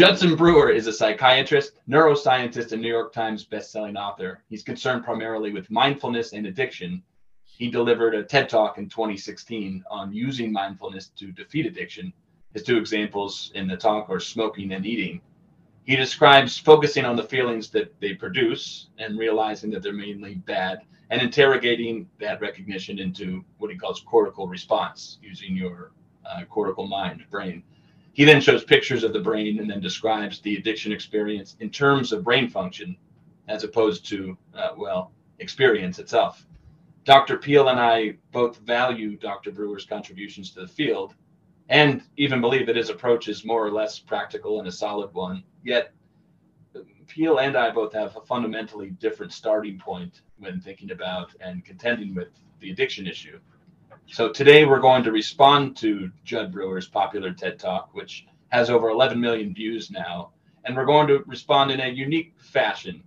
Judson Brewer is a psychiatrist, neuroscientist, and New York Times bestselling author. He's concerned primarily with mindfulness and addiction. He delivered a TED Talk in 2016 on using mindfulness to defeat addiction. His two examples in the talk are smoking and eating. He describes focusing on the feelings that they produce and realizing that they're mainly bad and interrogating that recognition into what he calls cortical response using your uh, cortical mind, brain. He then shows pictures of the brain and then describes the addiction experience in terms of brain function as opposed to, uh, well, experience itself. Dr. Peele and I both value Dr. Brewer's contributions to the field and even believe that his approach is more or less practical and a solid one. Yet, Peele and I both have a fundamentally different starting point when thinking about and contending with the addiction issue. So today we're going to respond to Judd Brewer's popular TED Talk, which has over 11 million views now, and we're going to respond in a unique fashion.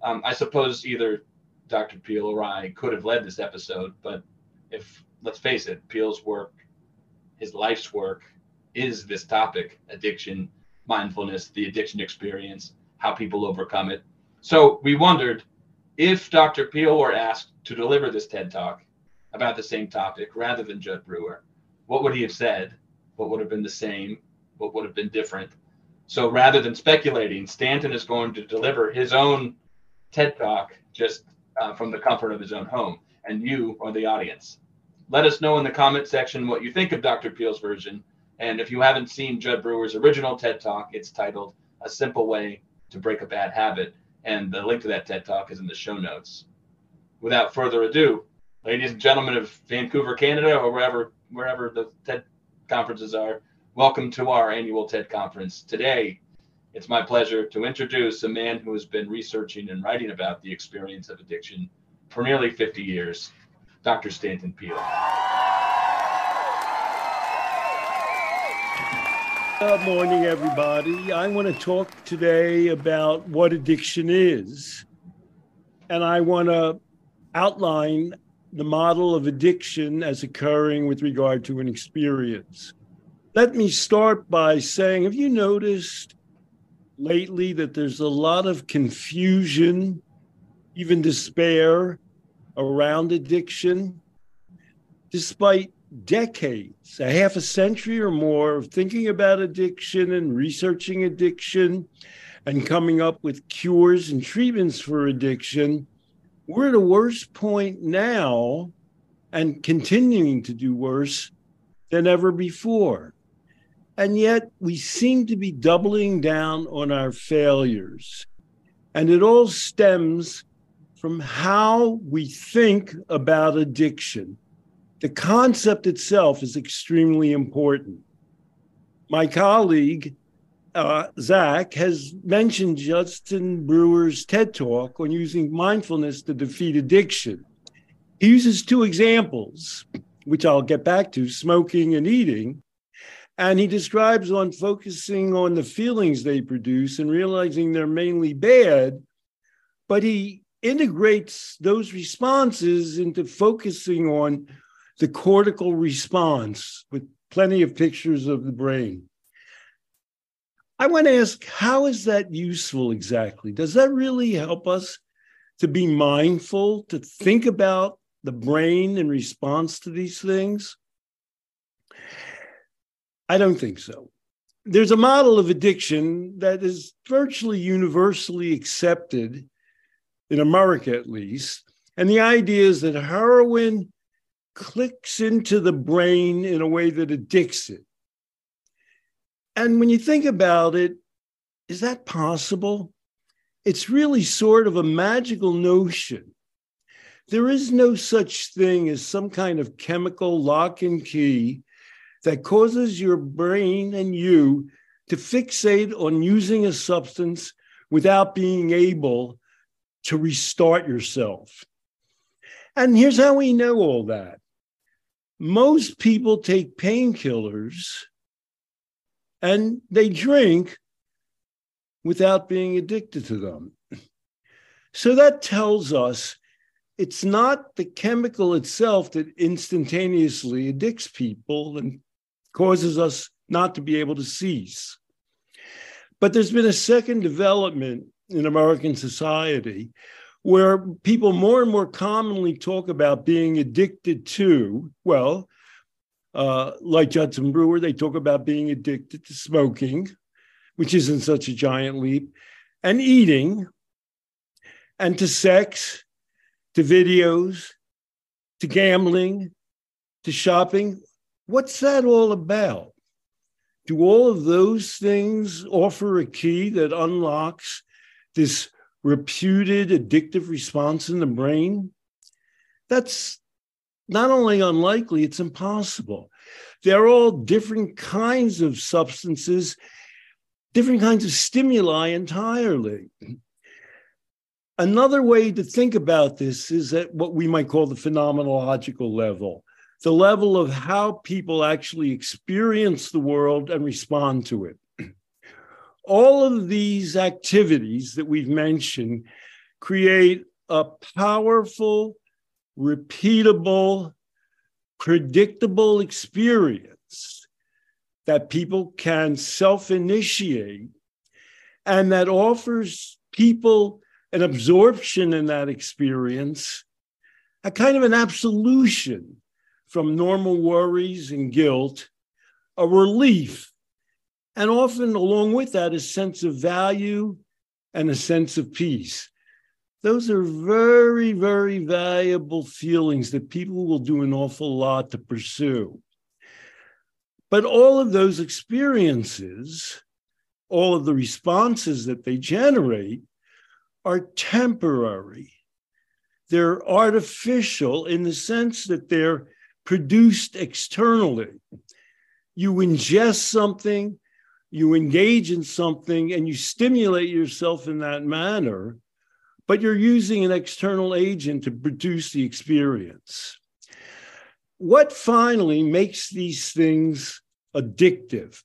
Um, I suppose either Dr. Peele or I could have led this episode, but if let's face it, Peele's work, his life's work, is this topic: addiction, mindfulness, the addiction experience, how people overcome it. So we wondered if Dr. Peele were asked to deliver this TED Talk about the same topic rather than Judd Brewer, what would he have said? What would have been the same? What would have been different? So rather than speculating, Stanton is going to deliver his own TED Talk just uh, from the comfort of his own home, and you are the audience. Let us know in the comment section what you think of Dr. Peele's version. And if you haven't seen Judd Brewer's original TED Talk, it's titled A Simple Way to Break a Bad Habit. And the link to that TED Talk is in the show notes. Without further ado, ladies and gentlemen of Vancouver, Canada, or wherever wherever the TED conferences are, welcome to our annual TED conference. Today, it's my pleasure to introduce a man who has been researching and writing about the experience of addiction for nearly 50 years, Dr. Stanton Peele. Good morning, everybody. I want to talk today about what addiction is. And I want to outline the model of addiction as occurring with regard to an experience. Let me start by saying have you noticed lately that there's a lot of confusion, even despair around addiction? Despite decades, a half a century or more of thinking about addiction and researching addiction and coming up with cures and treatments for addiction, we're at a worse point now and continuing to do worse than ever before. And yet we seem to be doubling down on our failures. And it all stems from how we think about addiction. The concept itself is extremely important. My colleague, uh, Zach has mentioned Justin Brewer's TED Talk on using mindfulness to defeat addiction. He uses two examples, which I'll get back to smoking and eating. And he describes on focusing on the feelings they produce and realizing they're mainly bad, but he integrates those responses into focusing on the cortical response with plenty of pictures of the brain. I want to ask, how is that useful exactly? Does that really help us to be mindful, to think about the brain in response to these things? I don't think so. There's a model of addiction that is virtually universally accepted, in America at least. And the idea is that heroin clicks into the brain in a way that addicts it. And when you think about it, is that possible? It's really sort of a magical notion. There is no such thing as some kind of chemical lock and key that causes your brain and you to fixate on using a substance without being able to restart yourself. And here's how we know all that most people take painkillers and they drink without being addicted to them. So that tells us it's not the chemical itself that instantaneously addicts people and causes us not to be able to cease. But there's been a second development in American society where people more and more commonly talk about being addicted to, well, uh, like Judson Brewer, they talk about being addicted to smoking, which isn't such a giant leap, and eating, and to sex, to videos, to gambling, to shopping. What's that all about? Do all of those things offer a key that unlocks this reputed addictive response in the brain? That's not only unlikely, it's impossible. They're all different kinds of substances, different kinds of stimuli entirely. Another way to think about this is at what we might call the phenomenological level, the level of how people actually experience the world and respond to it. All of these activities that we've mentioned create a powerful, repeatable, predictable experience that people can self initiate and that offers people an absorption in that experience, a kind of an absolution from normal worries and guilt, a relief, and often along with that, a sense of value and a sense of peace. Those are very, very valuable feelings that people will do an awful lot to pursue. But all of those experiences, all of the responses that they generate, are temporary. They're artificial in the sense that they're produced externally. You ingest something, you engage in something, and you stimulate yourself in that manner, but you're using an external agent to produce the experience. What finally makes these things addictive?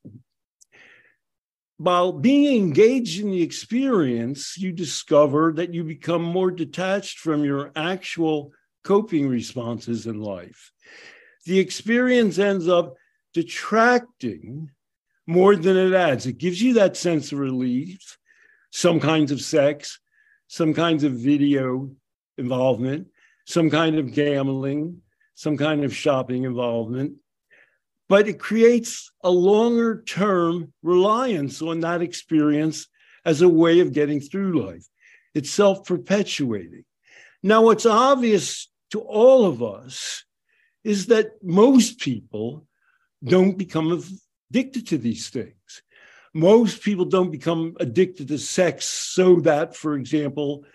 while being engaged in the experience, you discover that you become more detached from your actual coping responses in life. The experience ends up detracting more than it adds. It gives you that sense of relief, some kinds of sex, some kinds of video involvement, some kind of gambling, some kind of shopping involvement but it creates a longer term reliance on that experience as a way of getting through life. It's self perpetuating. Now, what's obvious to all of us is that most people don't become addicted to these things. Most people don't become addicted to sex so that, for example,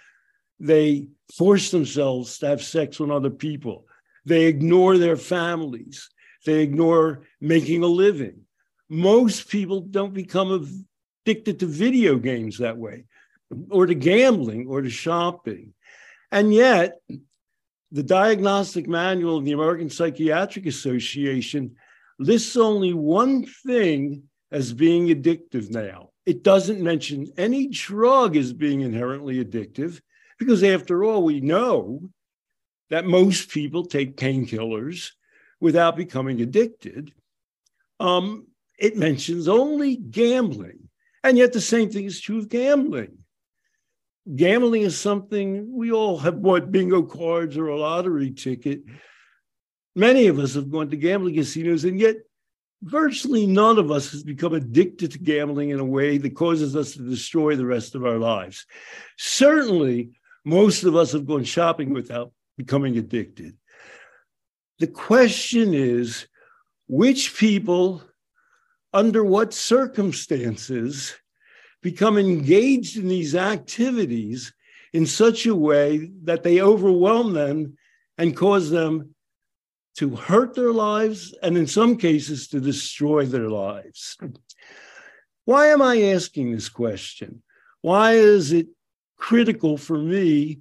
they force themselves to have sex with other people. They ignore their families. They ignore making a living. Most people don't become addicted to video games that way, or to gambling, or to shopping. And yet, the Diagnostic Manual of the American Psychiatric Association lists only one thing as being addictive now. It doesn't mention any drug as being inherently addictive, because after all, we know that most people take painkillers without becoming addicted. Um, it mentions only gambling. And yet the same thing is true of gambling. Gambling is something we all have bought bingo cards or a lottery ticket. Many of us have gone to gambling casinos, and yet virtually none of us has become addicted to gambling in a way that causes us to destroy the rest of our lives. Certainly, most of us have gone shopping without becoming addicted. The question is which people, under what circumstances, become engaged in these activities in such a way that they overwhelm them and cause them to hurt their lives and, in some cases, to destroy their lives. Why am I asking this question? Why is it critical for me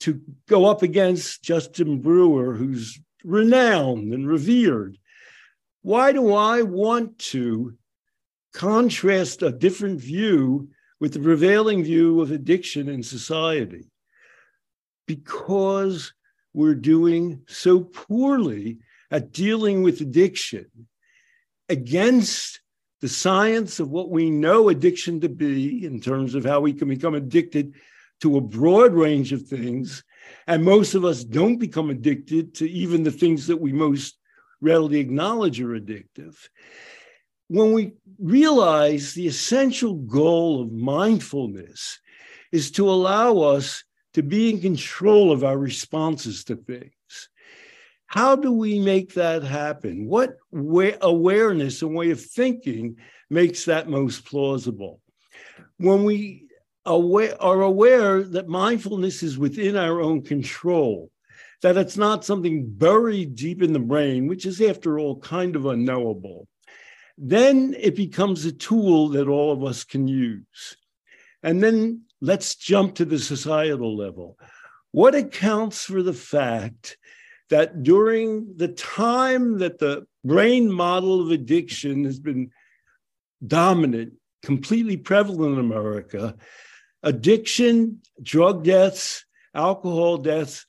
to go up against Justin Brewer, who's renowned and revered. Why do I want to contrast a different view with the prevailing view of addiction in society? Because we're doing so poorly at dealing with addiction against the science of what we know addiction to be in terms of how we can become addicted to a broad range of things. And most of us don't become addicted to even the things that we most readily acknowledge are addictive. When we realize the essential goal of mindfulness is to allow us to be in control of our responses to things. How do we make that happen? What way, awareness and way of thinking makes that most plausible? When we aware, are aware that mindfulness is within our own control, that it's not something buried deep in the brain, which is, after all, kind of unknowable, then it becomes a tool that all of us can use. And then let's jump to the societal level. What accounts for the fact that during the time that the brain model of addiction has been dominant, completely prevalent in America, addiction, drug deaths, alcohol deaths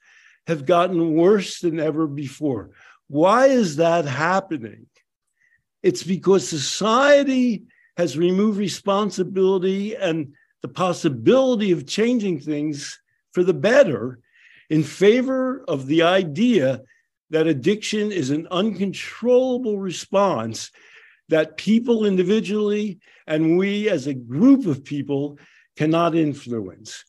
have gotten worse than ever before. Why is that happening? It's because society has removed responsibility and the possibility of changing things for the better in favor of the idea that addiction is an uncontrollable response that people individually and we as a group of people cannot influence.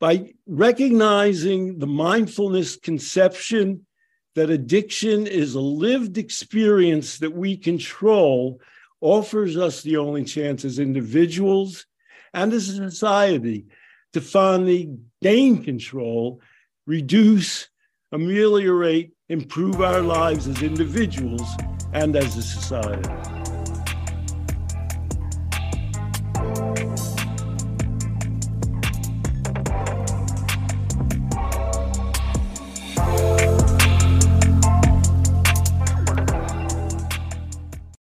By recognizing the mindfulness conception that addiction is a lived experience that we control, offers us the only chance as individuals and as a society to finally gain control reduce, ameliorate, improve our lives as individuals and as a society.